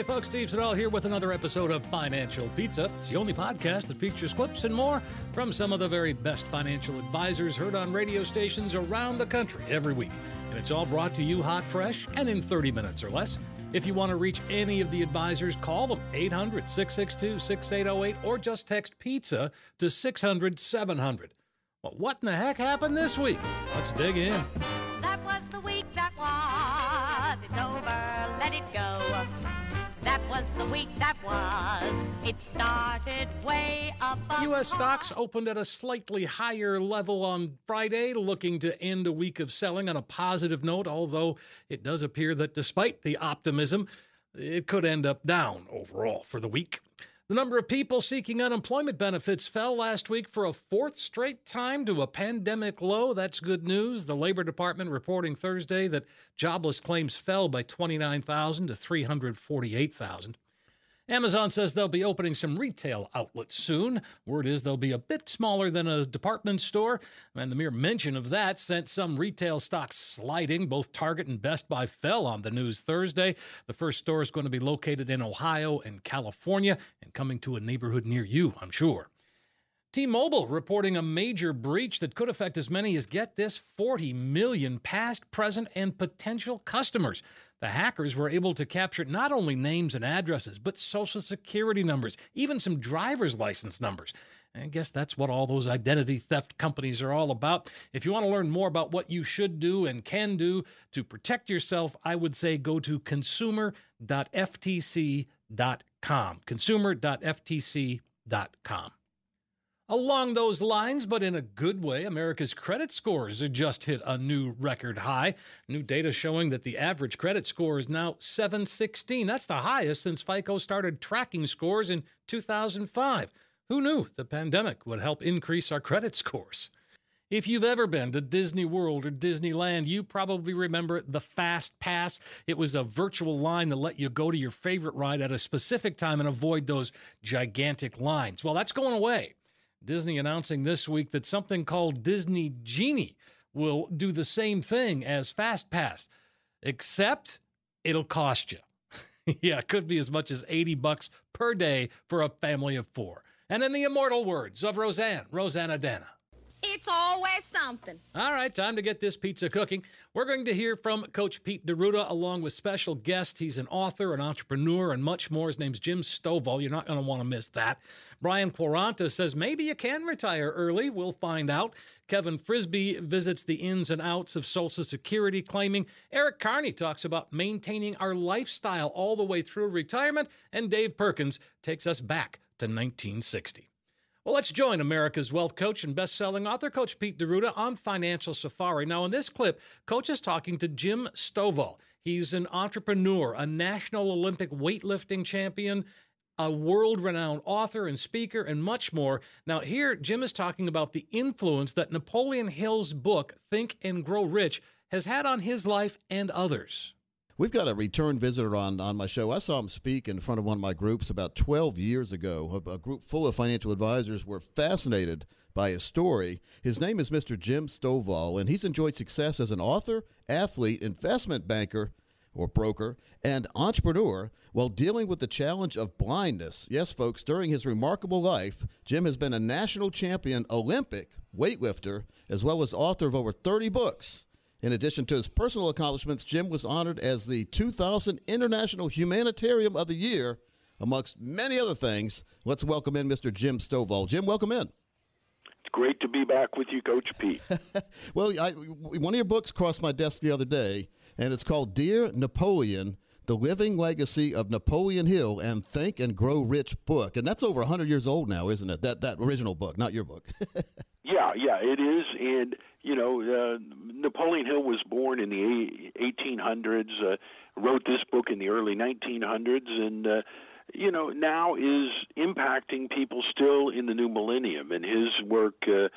Hey folks, Steve Siddall here with another episode of Financial Pizza. It's the only podcast that features clips and more from some of the very best financial advisors heard on radio stations around the country every week. And it's all brought to you hot, fresh, and in 30 minutes or less. If you want to reach any of the advisors, call them 800 662 6808 or just text pizza to 600 700. Well, what in the heck happened this week? Let's dig in. That was the week that was. It's over, let it go. That was the week that was. It started way above. U.S. stocks opened at a slightly higher level on Friday, looking to end a week of selling on a positive note, although it does appear that despite the optimism, it could end up down overall for the week. The number of people seeking unemployment benefits fell last week for a fourth straight time to a pandemic low. That's good news. The Labor Department reporting Thursday that jobless claims fell by 29,000 to 348,000. Amazon says they'll be opening some retail outlets soon. Word is they'll be a bit smaller than a department store, and the mere mention of that sent some retail stocks sliding. Both Target and Best Buy fell on the news Thursday. The first store is going to be located in Ohio and California coming to a neighborhood near you, I'm sure. T Mobile reporting a major breach that could affect as many as, get this, 40 million past, present, and potential customers. The hackers were able to capture not only names and addresses, but social security numbers, even some driver's license numbers. I guess that's what all those identity theft companies are all about. If you want to learn more about what you should do and can do to protect yourself, I would say go to consumer.ftc.com. Consumer.ftc.com. Along those lines, but in a good way, America's credit scores have just hit a new record high. New data showing that the average credit score is now 716. That's the highest since FICO started tracking scores in 2005. Who knew the pandemic would help increase our credit scores? If you've ever been to Disney World or Disneyland, you probably remember the Fast Pass. It was a virtual line that let you go to your favorite ride at a specific time and avoid those gigantic lines. Well, that's going away. Disney announcing this week that something called Disney Genie will do the same thing as Fast Pass, except it'll cost you. yeah, it could be as much as 80 bucks per day for a family of four. And in the immortal words of Roseanne, Roseannadanna. It's always something. All right, time to get this pizza cooking. We're going to hear from Coach Pete D'Arruda along with special guest. He's an author, an entrepreneur, and much more. His name's Jim Stovall. You're not going to want to miss that. Brian Quaranta says maybe you can retire early. We'll find out. Kevin Frisbie visits the ins and outs of Social Security claiming. Eric Kearney talks about maintaining our lifestyle all the way through retirement. And Dave Perkins takes us back to 1960. Well, let's join America's wealth coach and best-selling author, Coach Pete D'Arruda, on Financial Safari. Now, in this clip, Coach is talking to Jim Stovall. He's an entrepreneur, a National Olympic weightlifting champion, a world-renowned author and speaker, and much more. Now, here, Jim is talking about the influence that Napoleon Hill's book, Think and Grow Rich, has had on his life and others. We've got a return visitor on, on my show. I saw him speak in front of one of my groups about 12 years ago. A, a, group full of financial advisors were fascinated by his story. His name is Mr. Jim Stovall, and he's enjoyed success as an author, athlete, investment banker, or broker, and entrepreneur while dealing with the challenge of blindness. Yes, folks, during his remarkable life, Jim has been a national champion Olympic weightlifter as well as author of over 30 books. In addition to his personal accomplishments, Jim was honored as the 2000 International Humanitarian of the Year, amongst many other things. Let's welcome in Mr. Jim Stovall. Jim, welcome in. It's great to be back with you, Coach Pete. well, I, one of your books crossed my desk the other day, and it's called Dear Napoleon The Living Legacy of Napoleon Hill and Think and Grow Rich book. And that's over 100 years old now, isn't it? That, that original book, not your book. Yeah, yeah, it is, and you know, uh, Napoleon Hill was born in the 1800s, uh, wrote this book in the early 1900s, and uh, you know now is impacting people still in the new millennium, and his work. Uh,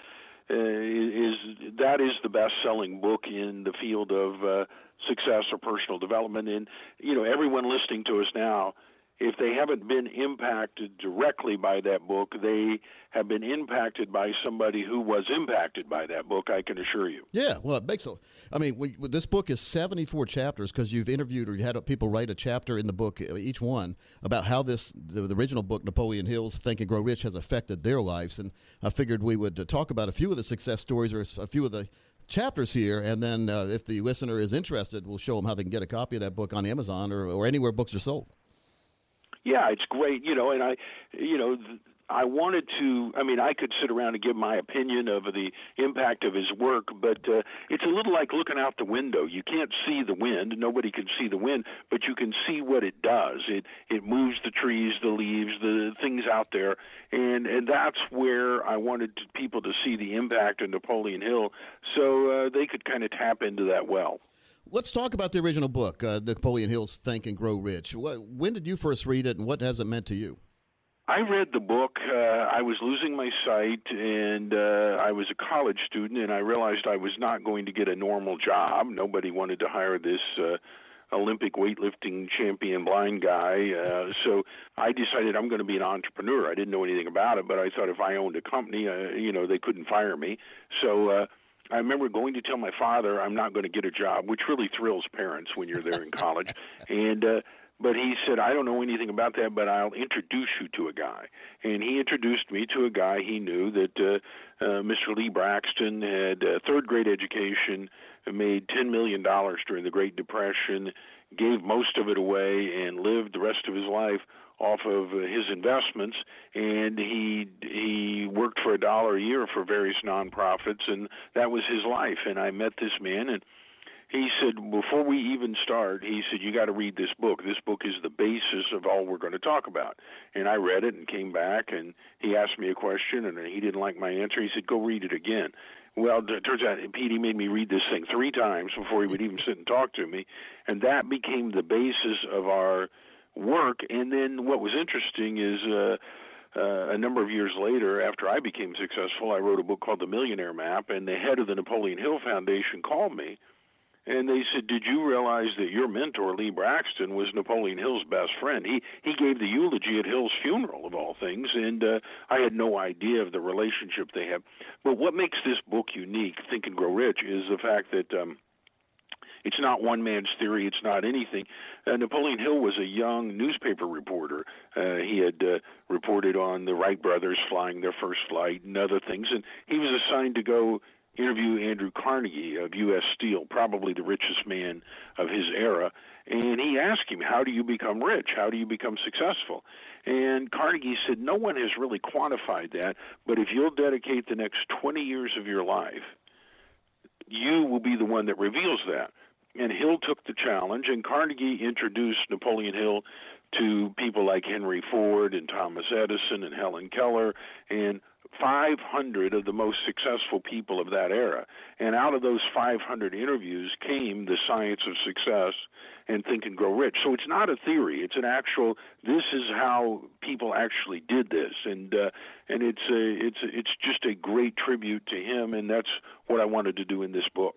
uh, is that is the best-selling book in the field of uh, success or personal development. And you know, everyone listening to us now if they haven't been impacted directly by that book, they have been impacted by somebody who was impacted by that book. I can assure you. Yeah, well, it makes a. I mean, this book is seventy-four chapters because you've interviewed or you had people write a chapter in the book, uh, each one about how this the, the, original book, Napoleon Hill's Think and Grow Rich, has affected their lives. And I figured we would uh, talk about a few of the success stories or a few of the chapters here, and then uh, if the listener is interested, we'll show them how they can get a copy of that book on Amazon or, or anywhere books are sold yeah, it's great, you know, and I, you know, I wanted to. I mean, I could sit around and give my opinion of the impact of his work, but uh, it's a little like looking out the window. You can't see the wind; nobody can see the wind, but you can see what it does. It it moves the trees, the leaves, the things out there, and and that's where I wanted people to see the impact of Napoleon Hill, so uh, they could kind of tap into that well. Let's talk about the original book, uh, Napoleon Hill's Think and Grow Rich. What, when did you first read it, and what has it meant to you? I read the book. Uh, I was losing my sight, and uh, I was a college student, and I realized I was not going to get a normal job. Nobody wanted to hire this uh, Olympic weightlifting champion blind guy. Uh, so I decided I'm going to be an entrepreneur. I didn't know anything about it, but I thought if I owned a company, uh, you know, they couldn't fire me. So uh, I remember going to tell my father I'm not going to get a job, which really thrills parents when you're there in college. And uh, but he said I don't know anything about that, but I'll introduce you to a guy. And he introduced me to a guy he knew that uh, uh, Mr. Lee Braxton had a third grade education, made ten million dollars during the Great Depression, gave most of it away, and lived the rest of his life off of uh, his investments, and he he worked for a dollar a year for various nonprofits, and that was his life. And I met this man, and he said before we even start, he said you got to read this book. This book is the basis of all we're going to talk about. And I read it and came back, and he asked me a question, and he didn't like my answer. He said go read it again. Well, it turns out Pete he made me read this thing three times before he would even sit and talk to me, and that became the basis of our work. And then what was interesting is uh, uh, a number of years later, after I became successful, I wrote a book called The Millionaire Map, and the head of the Napoleon Hill Foundation called me. And they said, "Did you realize that your mentor Lee Braxton was Napoleon Hill's best friend? He he gave the eulogy at Hill's funeral, of all things, and uh, I had no idea of the relationship they have. But what makes this book unique, Think and Grow Rich, is the fact that um, it's not one man's theory. It's not anything. Uh, Napoleon Hill was a young newspaper reporter. Uh, he had uh, reported on the Wright brothers flying their first flight and other things, and he was assigned to go interview Andrew Carnegie of U.S. Steel, probably the richest man of his era. And he asked him, How do you become rich? How do you become successful? And Carnegie said, No one has really quantified that, but if you'll dedicate the next 20 years of your life, you will be the one that reveals that and Hill took the challenge, and Carnegie introduced Napoleon Hill to people like Henry Ford and Thomas Edison and Helen Keller and 500 of the most successful people of that era. And out of those 500 interviews came the science of success and think and grow rich. So it's not a theory; it's an actual. This is how people actually did this, and uh, and it's a, it's it's just a great tribute to him, and that's what I wanted to do in this book.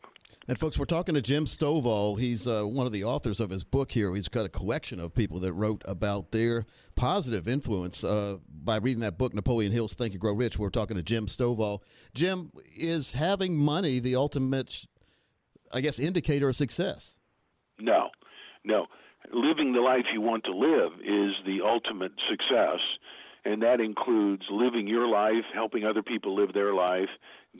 And folks, we're talking to Jim Stovall. He's uh, one of the authors of his book here. He's got a collection of people that wrote about their positive influence uh, by reading that book, Napoleon Hill's Think and Grow Rich. We're talking to Jim Stovall. Jim, is having money the ultimate, I guess, indicator of success? No, no. Living the life you want to live is the ultimate success and that includes living your life, helping other people live their life,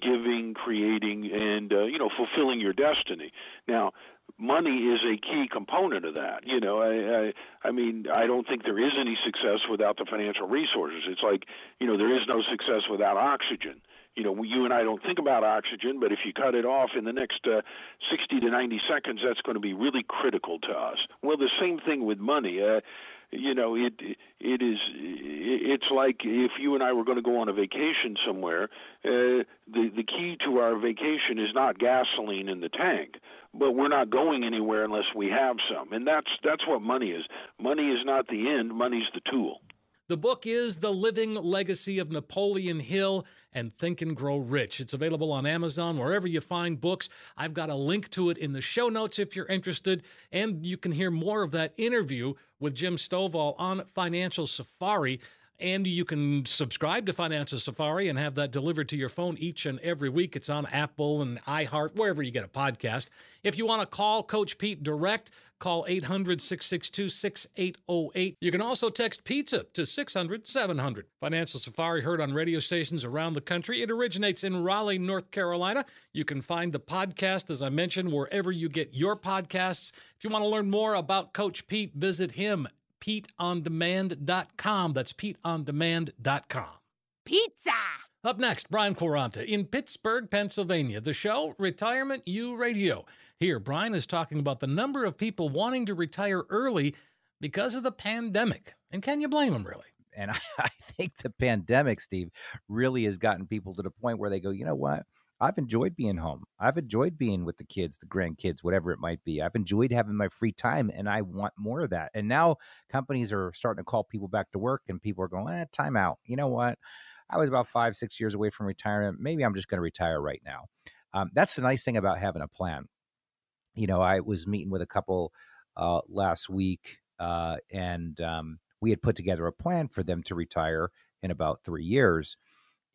giving, creating, and uh, you know fulfilling your destiny. Now, money is a key component of that. You know, I, I I mean, I don't think there is any success without the financial resources. It's like you know there is no success without oxygen. you know, you and I don't think about oxygen, but if you cut it off in the next uh, 60 to 90 seconds, that's going to be really critical to us. Well, the same thing with money. Uh, you know it it is it's like if you and I were going to go on a vacation somewhere uh, the the key to our vacation is not gasoline in the tank but we're not going anywhere unless we have some. And that's that's what money is. Money is not the end money's the tool the book is The Living Legacy of Napoleon Hill and Think and Grow Rich. It's available on Amazon, wherever you find books. I've got a link to it in the show notes if you're interested. And you can hear more of that interview with Jim Stovall on Financial Safari. And you can subscribe to Financial Safari and have that delivered to your phone each and every week. It's on Apple and iHeart, wherever you get a podcast. If you want to call Coach Pete direct, call 800 662 6808. You can also text pizza to 600 700. Financial Safari heard on radio stations around the country. It originates in Raleigh, North Carolina. You can find the podcast, as I mentioned, wherever you get your podcasts. If you want to learn more about Coach Pete, visit him PeteOnDemand.com. That's PeteOnDemand.com. Pizza! Up next, Brian Quaranta in Pittsburgh, Pennsylvania. The show, Retirement U Radio. Here, Brian is talking about the number of people wanting to retire early because of the pandemic. And can you blame them, really? And I, I think the pandemic, Steve, really has gotten people to the point where they go, you know what? I've enjoyed being home. I've enjoyed being with the kids, the grandkids, whatever it might be. I've enjoyed having my free time and I want more of that. And now companies are starting to call people back to work and people are going, eh, time out. You know what? I was about five, six years away from retirement. Maybe I'm just going to retire right now. Um, that's the nice thing about having a plan. You know, I was meeting with a couple uh, last week uh, and um, we had put together a plan for them to retire in about three years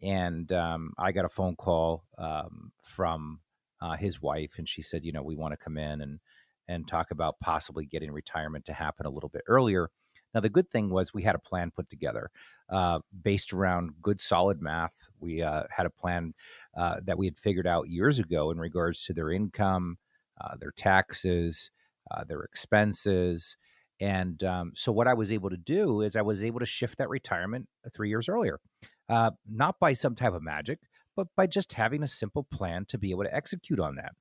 and um, I got a phone call um, from uh, his wife, and she said, you know, we want to come in and and talk about possibly getting retirement to happen a little bit earlier. Now, the good thing was we had a plan put together uh, based around good, solid math. We uh, had a plan uh, that we had figured out years ago in regards to their income, uh, their taxes, uh, their expenses. And um, so, what I was able to do is I was able to shift that retirement three years earlier uh, not by some type of magic, but by just having a simple plan to be able to execute on that.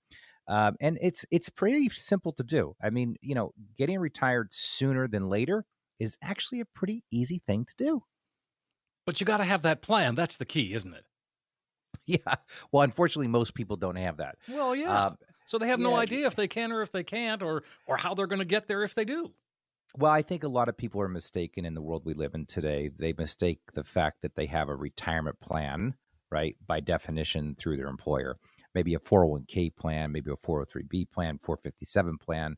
Um, and it's it's pretty simple to do. I mean, you know, getting retired sooner than later is actually a pretty easy thing to do. But you got to have that plan. That's the key, isn't it? Yeah. Well, unfortunately, most people don't have that. Well, yeah. Um, so they have no idea if they can or if they can't, or or how they're going to get there if they do. Well, I think a lot of people are mistaken in the world we live in today. They mistake the fact that they have a retirement plan, right, by definition through their employer. Maybe a 401k plan, maybe a 403b plan, 457 plan.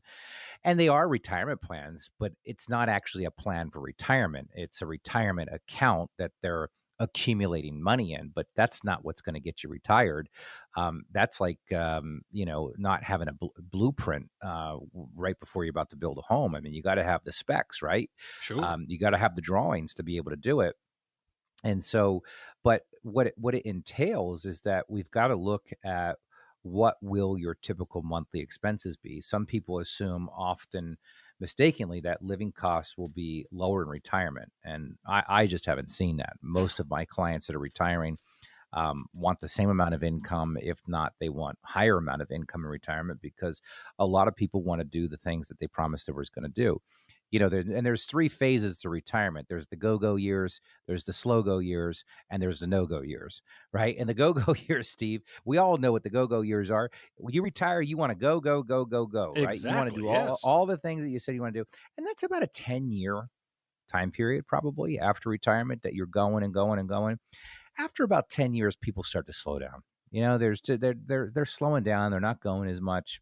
And they are retirement plans, but it's not actually a plan for retirement. It's a retirement account that they're accumulating money in, but that's not what's going to get you retired. Um, that's like um, you know not having a bl- blueprint uh, right before you're about to build a home. I mean, you got to have the specs, right? Sure. Um, you got to have the drawings to be able to do it. And so, but what it, what it entails is that we've got to look at what will your typical monthly expenses be. Some people assume often mistakenly that living costs will be lower in retirement. And I, I just haven't seen that. Most of my clients that are retiring um, want the same amount of income. If not, they want higher amount of income in retirement because a lot of people want to do the things that they promised they were going to do you know, there, and there's three phases to retirement. There's the go-go years, there's the slow-go years, and there's the no-go years, right? And the go-go years, Steve, we all know what the go-go years are. When you retire, you want to go, go, go, go, go, right? Exactly, you want to do yes. all, all the things that you said you want to do. And that's about a 10-year time period, probably after retirement, that you're going and going and going. After about 10 years, people start to slow down. You know, there's they're they're they're slowing down. They're not going as much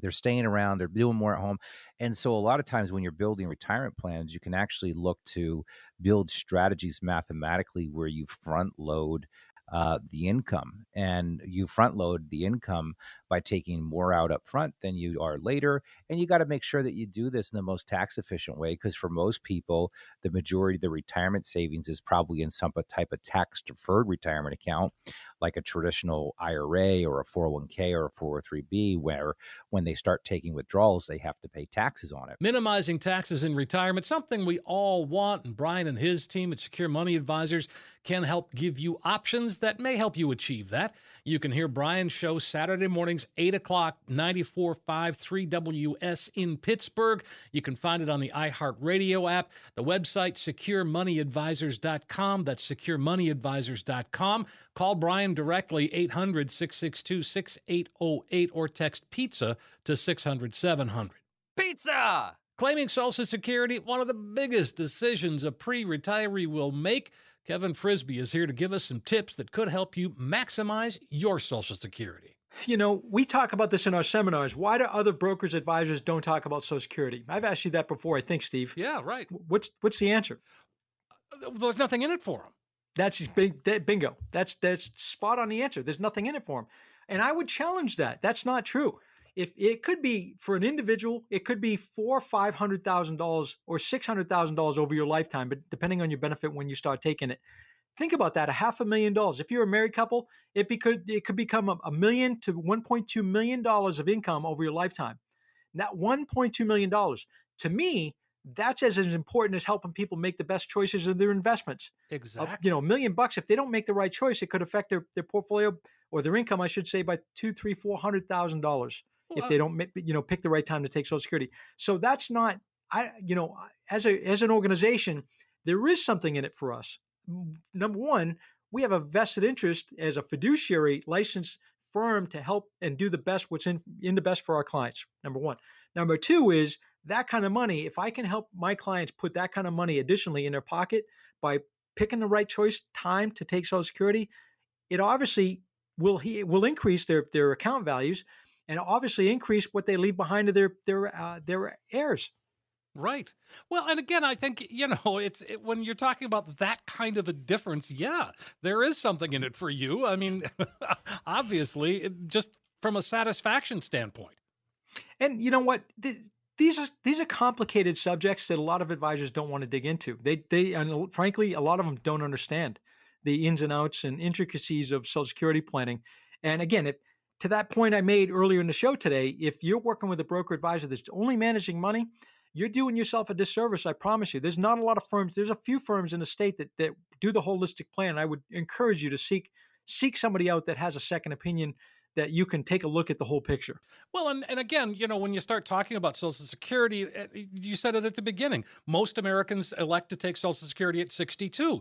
they're staying around they're doing more at home and so a lot of times when you're building retirement plans you can actually look to build strategies mathematically where you front load uh, the income and you front load the income by taking more out up front than you are later and you got to make sure that you do this in the most tax efficient way because for most people the majority of the retirement savings is probably in some type of tax deferred retirement account like a traditional IRA or a 401k or a 403b, where when they start taking withdrawals, they have to pay taxes on it. Minimizing taxes in retirement, something we all want. And Brian and his team at Secure Money Advisors can help give you options that may help you achieve that. You can hear Brian's show Saturday mornings, 8 o'clock, 94.5 3WS in Pittsburgh. You can find it on the iHeartRadio app, the website, securemoneyadvisors.com. That's securemoneyadvisors.com. Call Brian directly, 800 662 6808, or text pizza to 600 700. Pizza! Claiming Social Security, one of the biggest decisions a pre retiree will make. Kevin Frisbie is here to give us some tips that could help you maximize your Social Security. You know, we talk about this in our seminars. Why do other brokers, advisors don't talk about Social Security? I've asked you that before, I think, Steve. Yeah, right. What's what's the answer? Uh, there's nothing in it for them. That's bingo. That's that's spot on the answer. There's nothing in it for them. And I would challenge that. That's not true. If it could be for an individual, it could be four, five hundred thousand dollars or six hundred thousand dollars over your lifetime, but depending on your benefit when you start taking it. Think about that, a half a million dollars. If you're a married couple, it could it could become a, a million to 1.2 million dollars of income over your lifetime. That 1.2 million dollars, to me, that's as as important as helping people make the best choices in their investments. Exactly. Uh, you know, a million bucks, if they don't make the right choice, it could affect their, their portfolio or their income, I should say, by two, three, four hundred thousand dollars if they don't, you know, pick the right time to take Social Security. So that's not, I, you know, as a as an organization, there is something in it for us. Number one, we have a vested interest as a fiduciary licensed firm to help and do the best what's in in the best for our clients. Number one. Number two is that kind of money. If I can help my clients put that kind of money additionally in their pocket by picking the right choice time to take Social Security, it obviously will he will increase their their account values and obviously increase what they leave behind to their their uh, their heirs. Right. Well, and again, I think you know it's it, when you're talking about that kind of a difference. Yeah, there is something in it for you. I mean, obviously, it, just from a satisfaction standpoint. And you know what? The, these are these are complicated subjects that a lot of advisors don't want to dig into. They they and frankly, a lot of them don't understand the ins and outs and intricacies of Social Security planning. And again, to that point I made earlier in the show today, if you're working with a broker advisor that's only managing money, you're doing yourself a disservice. I promise you. There's not a lot of firms. There's a few firms in the state that that do the holistic plan. I would encourage you to seek seek somebody out that has a second opinion that you can take a look at the whole picture. Well, and, and again, you know, when you start talking about Social Security, eh, you said it at the beginning. Most Americans elect to take Social Security at 62.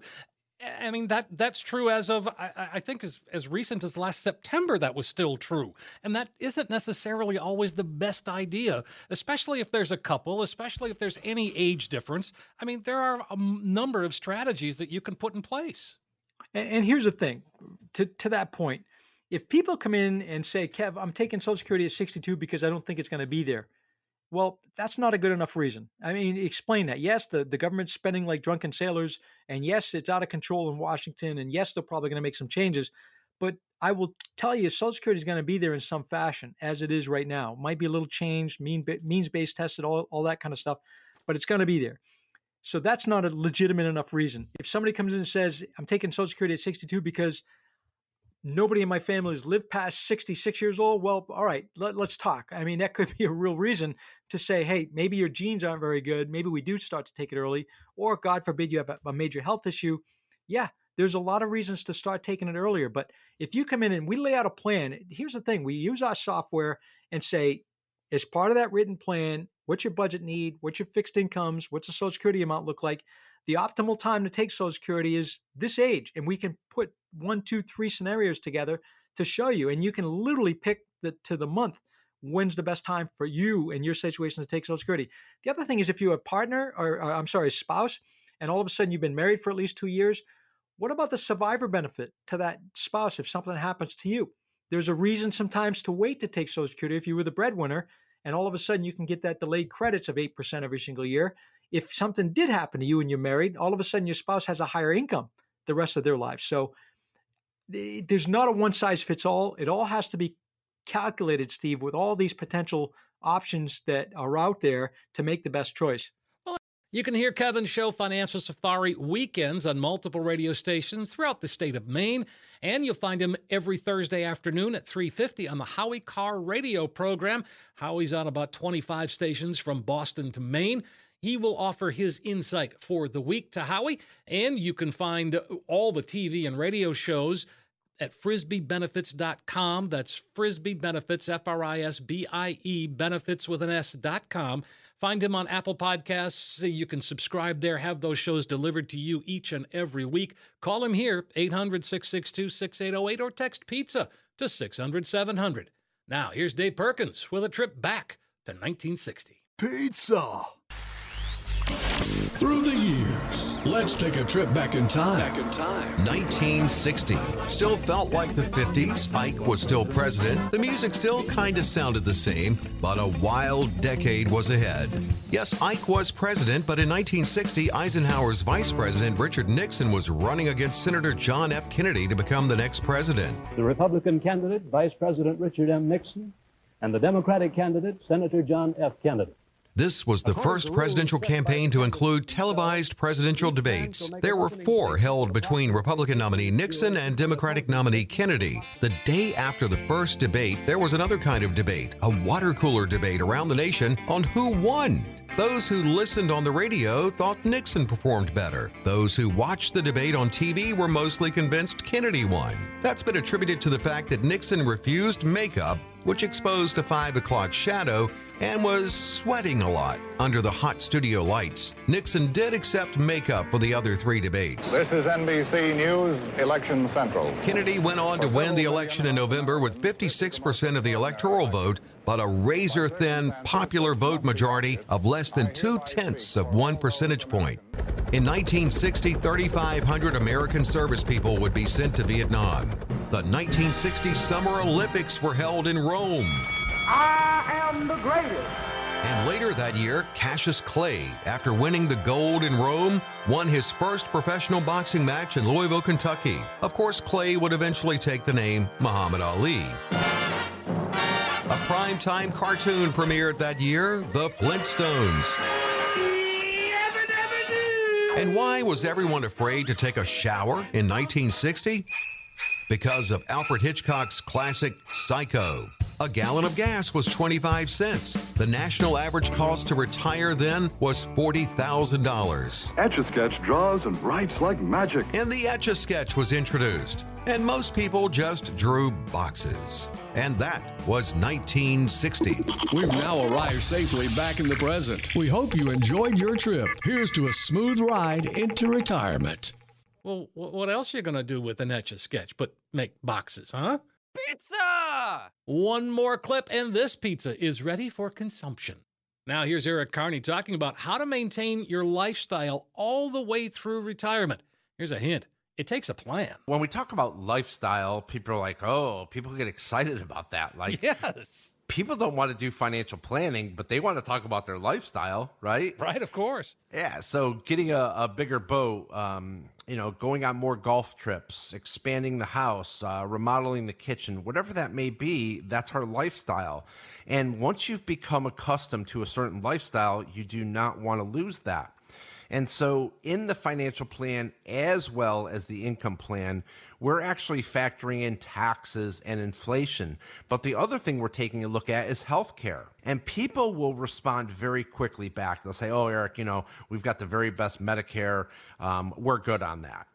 I mean that that's true as of I, I, think as as recent as last September that was still true, and that isn't necessarily always the best idea, especially if there's a couple, especially if there's any age difference. I mean, there are a number of strategies that you can put in place. And, and here's the thing, to to that point, if people come in and say, "Kev, I'm taking Social Security at 62 because I don't think it's going to be there," Well, that's not a good enough reason. I mean, explain that. Yes, the, the government's spending like drunken sailors, and yes, it's out of control in Washington, and yes, they're probably going to make some changes. But I will tell you, Social Security is going to be there in some fashion, as it is right now. Might be a little changed, mean, means based tested, all, all that kind of stuff, but it's going to be there. So that's not a legitimate enough reason. If somebody comes in and says, I'm taking Social Security at 62 because nobody in my family has lived past 66 years old. Well all right let, us talk. I mean that could be a real reason to say hey maybe your genes aren't very good. Maybe we do start to take it early or god forbid you have a, a major health issue. Yeah there's a lot of reasons to start taking it earlier but if you come in and we lay out a plan here's the thing we use our software and say as part of that written plan what's your budget need? What's your fixed incomes? What's the social security amount look like the optimal time to take social security is this age and we can put one, two, three scenarios together to show you. And you can literally pick the to the month when's the best time for you and your situation to take Social Security. The other thing is if you're a partner or, or I'm sorry, a spouse, and all of a sudden you've been married for at least two years, what about the survivor benefit to that spouse if something happens to you? There's a reason sometimes to wait to take Social Security if you were the breadwinner, and all of a sudden you can get that delayed credits of 8% every single year. If something did happen to you and you're married, all of a sudden your spouse has a higher income the rest of their life. So there's not a one size fits all. It all has to be calculated, Steve, with all these potential options that are out there to make the best choice. You can hear Kevin's show Financial Safari weekends on multiple radio stations throughout the state of Maine, and you'll find him every Thursday afternoon at 3:50 on the Howie Carr radio program. Howie's on about 25 stations from Boston to Maine. He will offer his insight for the week to Howie, and you can find all the TV and radio shows at frisbiebenefits.com. That's Frisbie Benefits, F R I S B I E, benefits with an S.com. Find him on Apple Podcasts. You can subscribe there, have those shows delivered to you each and every week. Call him here, 800 662 6808, or text pizza to 600 700. Now, here's Dave Perkins with a trip back to 1960. Pizza. Through the years, let's take a trip back in time. Back in time. 1960. Still felt like the 50s. Ike was still president. The music still kind of sounded the same, but a wild decade was ahead. Yes, Ike was president, but in 1960, Eisenhower's vice president, Richard Nixon, was running against Senator John F. Kennedy to become the next president. The Republican candidate, Vice President Richard M. Nixon, and the Democratic candidate, Senator John F. Kennedy. This was the first presidential campaign to include televised presidential debates. There were four held between Republican nominee Nixon and Democratic nominee Kennedy. The day after the first debate, there was another kind of debate, a water cooler debate around the nation on who won. Those who listened on the radio thought Nixon performed better. Those who watched the debate on TV were mostly convinced Kennedy won. That's been attributed to the fact that Nixon refused makeup, which exposed a 5 o'clock shadow and was sweating a lot under the hot studio lights. Nixon did accept makeup for the other three debates. This is NBC News, Election Central. Kennedy went on to win the election in November with 56% of the electoral vote, but a razor thin popular vote majority of less than two tenths of one percentage point. In 1960, 3,500 American service people would be sent to Vietnam. The 1960 Summer Olympics were held in Rome. I am the greatest. And later that year, Cassius Clay, after winning the gold in Rome, won his first professional boxing match in Louisville, Kentucky. Of course, Clay would eventually take the name Muhammad Ali. A primetime cartoon premiered that year, The Flintstones. And why was everyone afraid to take a shower in 1960? Because of Alfred Hitchcock's classic Psycho. A gallon of gas was 25 cents. The national average cost to retire then was $40,000. Etch a Sketch draws and writes like magic. And the Etch a Sketch was introduced. And most people just drew boxes. And that was 1960. We've now arrived safely back in the present. We hope you enjoyed your trip. Here's to a smooth ride into retirement. Well, what else are you gonna do with an etch a sketch but make boxes, huh? Pizza! One more clip, and this pizza is ready for consumption. Now, here's Eric Kearney talking about how to maintain your lifestyle all the way through retirement. Here's a hint it takes a plan. When we talk about lifestyle, people are like, oh, people get excited about that. Like, Yes. people don't want to do financial planning, but they want to talk about their lifestyle, right? Right, of course. Yeah. So getting a, a bigger boat, um, you know, going on more golf trips, expanding the house, uh, remodeling the kitchen, whatever that may be, that's our lifestyle. And once you've become accustomed to a certain lifestyle, you do not want to lose that. And so, in the financial plan as well as the income plan, we're actually factoring in taxes and inflation. But the other thing we're taking a look at is healthcare. And people will respond very quickly back. They'll say, Oh, Eric, you know, we've got the very best Medicare. Um, we're good on that.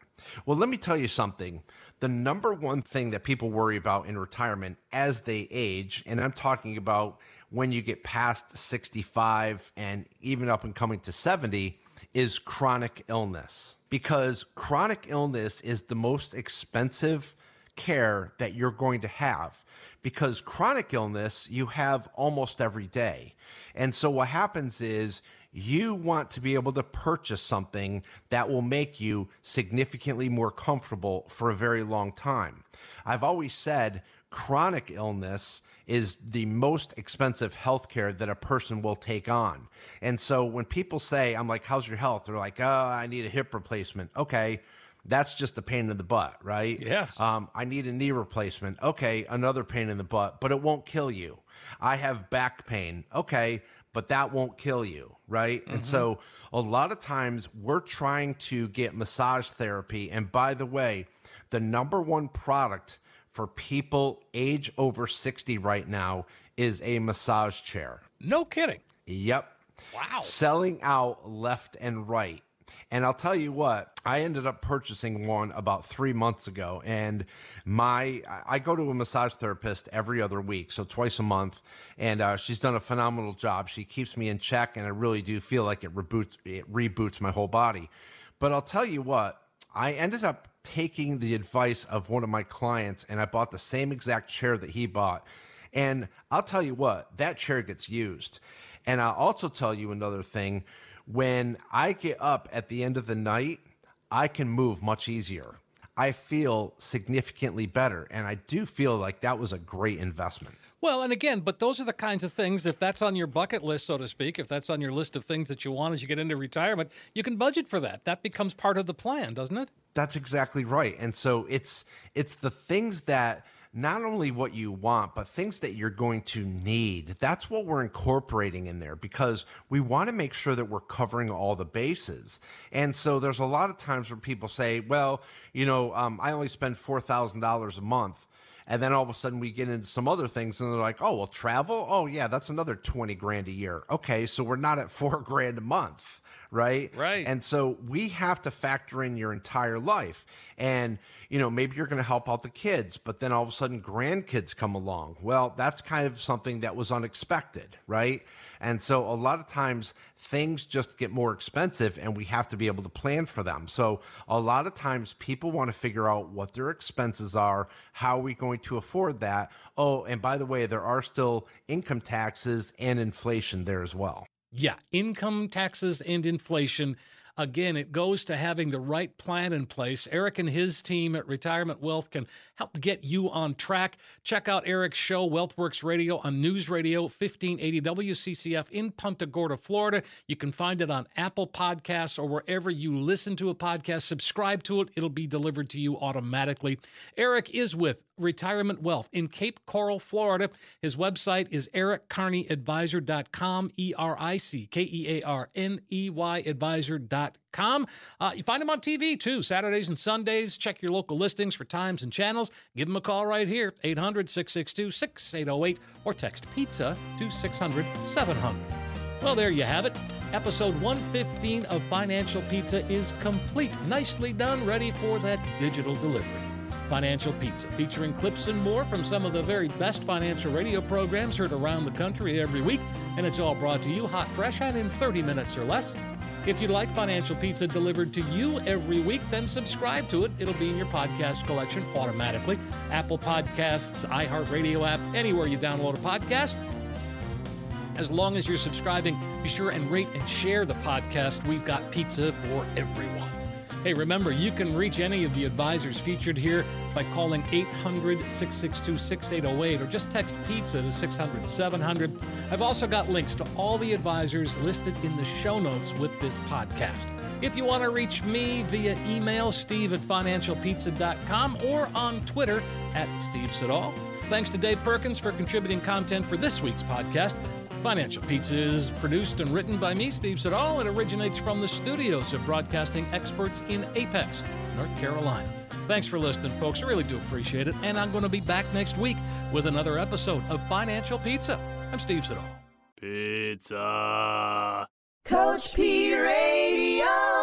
Well, let me tell you something. The number one thing that people worry about in retirement as they age, and I'm talking about when you get past 65 and even up and coming to 70, is chronic illness. Because chronic illness is the most expensive care that you're going to have. Because chronic illness you have almost every day. And so what happens is you want to be able to purchase something that will make you significantly more comfortable for a very long time. I've always said chronic illness is the most expensive healthcare that a person will take on. And so when people say, I'm like, how's your health? They're like, oh, I need a hip replacement. Okay. That's just a pain in the butt, right? Yes. Um, I need a knee replacement. Okay. Another pain in the butt, but it won't kill you. I have back pain. Okay. but that won't kill you, right? And so a lot of times we're trying to get massage therapy. And by the way, the number one product for people age over 60 right now is a massage chair. No kidding. Yep. Wow. Selling out left and right. And I'll tell you what, I ended up purchasing one about three months ago. And my, I go to a massage therapist every other week, so twice a month. And uh, she's done a phenomenal job. She keeps me in check, and I really do feel like it reboots, it reboots my whole body. But I'll tell you what, I ended up taking the advice of one of my clients, and I bought the same exact chair that he bought. And I'll tell you what, that chair gets used. And I'll also tell you another thing when I get up at the end of the night, I can move much easier. I feel significantly better. And I do feel like that was a great investment. Well, and again, but those are the kinds of things, if that's on your bucket list, so to speak, if that's on your list of things that you want as you get into retirement, you can budget for that. That becomes part of the plan, doesn't it? That's exactly right. And so it's it's the things that not only what you want, but things that you're going to need. That's what we're incorporating in there because we want to make sure that we're covering all the bases. And so there's a lot of times where people say, well, you know, um, I only spend $4,000 a month. And then all of a sudden we get into some other things and they're like, oh, well, travel? Oh, yeah, that's another 20 grand a year. Okay, so we're not at four grand a month right? Right. And so we have to factor in your entire life. And, you know, maybe you're going to help out the kids, but then all of a sudden grandkids come along. Well, that's kind of something that was unexpected, right? And so a lot of times things just get more expensive and we have to be able to plan for them. So a lot of times people want to figure out what their expenses are, how are we going to afford that? Oh, and by the way, there are still income taxes and inflation there as well. Yeah, income taxes and inflation. Again, it goes to having the right plan in place. Eric and his team at Retirement Wealth can help get you on track. Check out Eric's show, WealthWorks Radio, on News Radio 1580 WCCF in Punta Gorda, Florida. You can find it on Apple Podcasts or wherever you listen to a podcast. Subscribe to it, it'll be delivered to you automatically. Eric is with Retirement Wealth in Cape Coral, Florida. His website is erickearneyadvisor.com, E R I C K E A R N E Y advisor.com. Uh, you find him on TV too, Saturdays and Sundays. Check your local listings for times and channels. Give him a call right here, 800 662 6808, or text pizza to 600 700. Well, there you have it. Episode 115 of Financial Pizza is complete. Nicely done, ready for that digital delivery. Financial Pizza, featuring clips and more from some of the very best financial radio programs heard around the country every week, and it's all brought to you hot, fresh, and in 30 minutes or less. If you'd like Financial Pizza delivered to you every week, then subscribe to it. It'll be in your podcast collection automatically. Apple Podcasts, iHeartRadio app, anywhere you download a podcast. As long as you're subscribing, be sure and rate and share the podcast. We've got pizza for everyone. Hey, remember, you can reach any of the advisors featured here by calling 800 662 6808 or just text pizza to 600 700. I've also got links to all the advisors listed in the show notes with this podcast. If you want to reach me via email, steve at financialpizza.com or on Twitter at Steve Siddall. Thanks to Dave Perkins for contributing content for this week's podcast. Financial Pizza is produced and written by me, Steve Siddall. It originates from the studios of broadcasting experts in Apex, North Carolina. Thanks for listening, folks. I really do appreciate it. And I'm going to be back next week with another episode of Financial Pizza. I'm Steve Siddall. Pizza. Coach P Radio.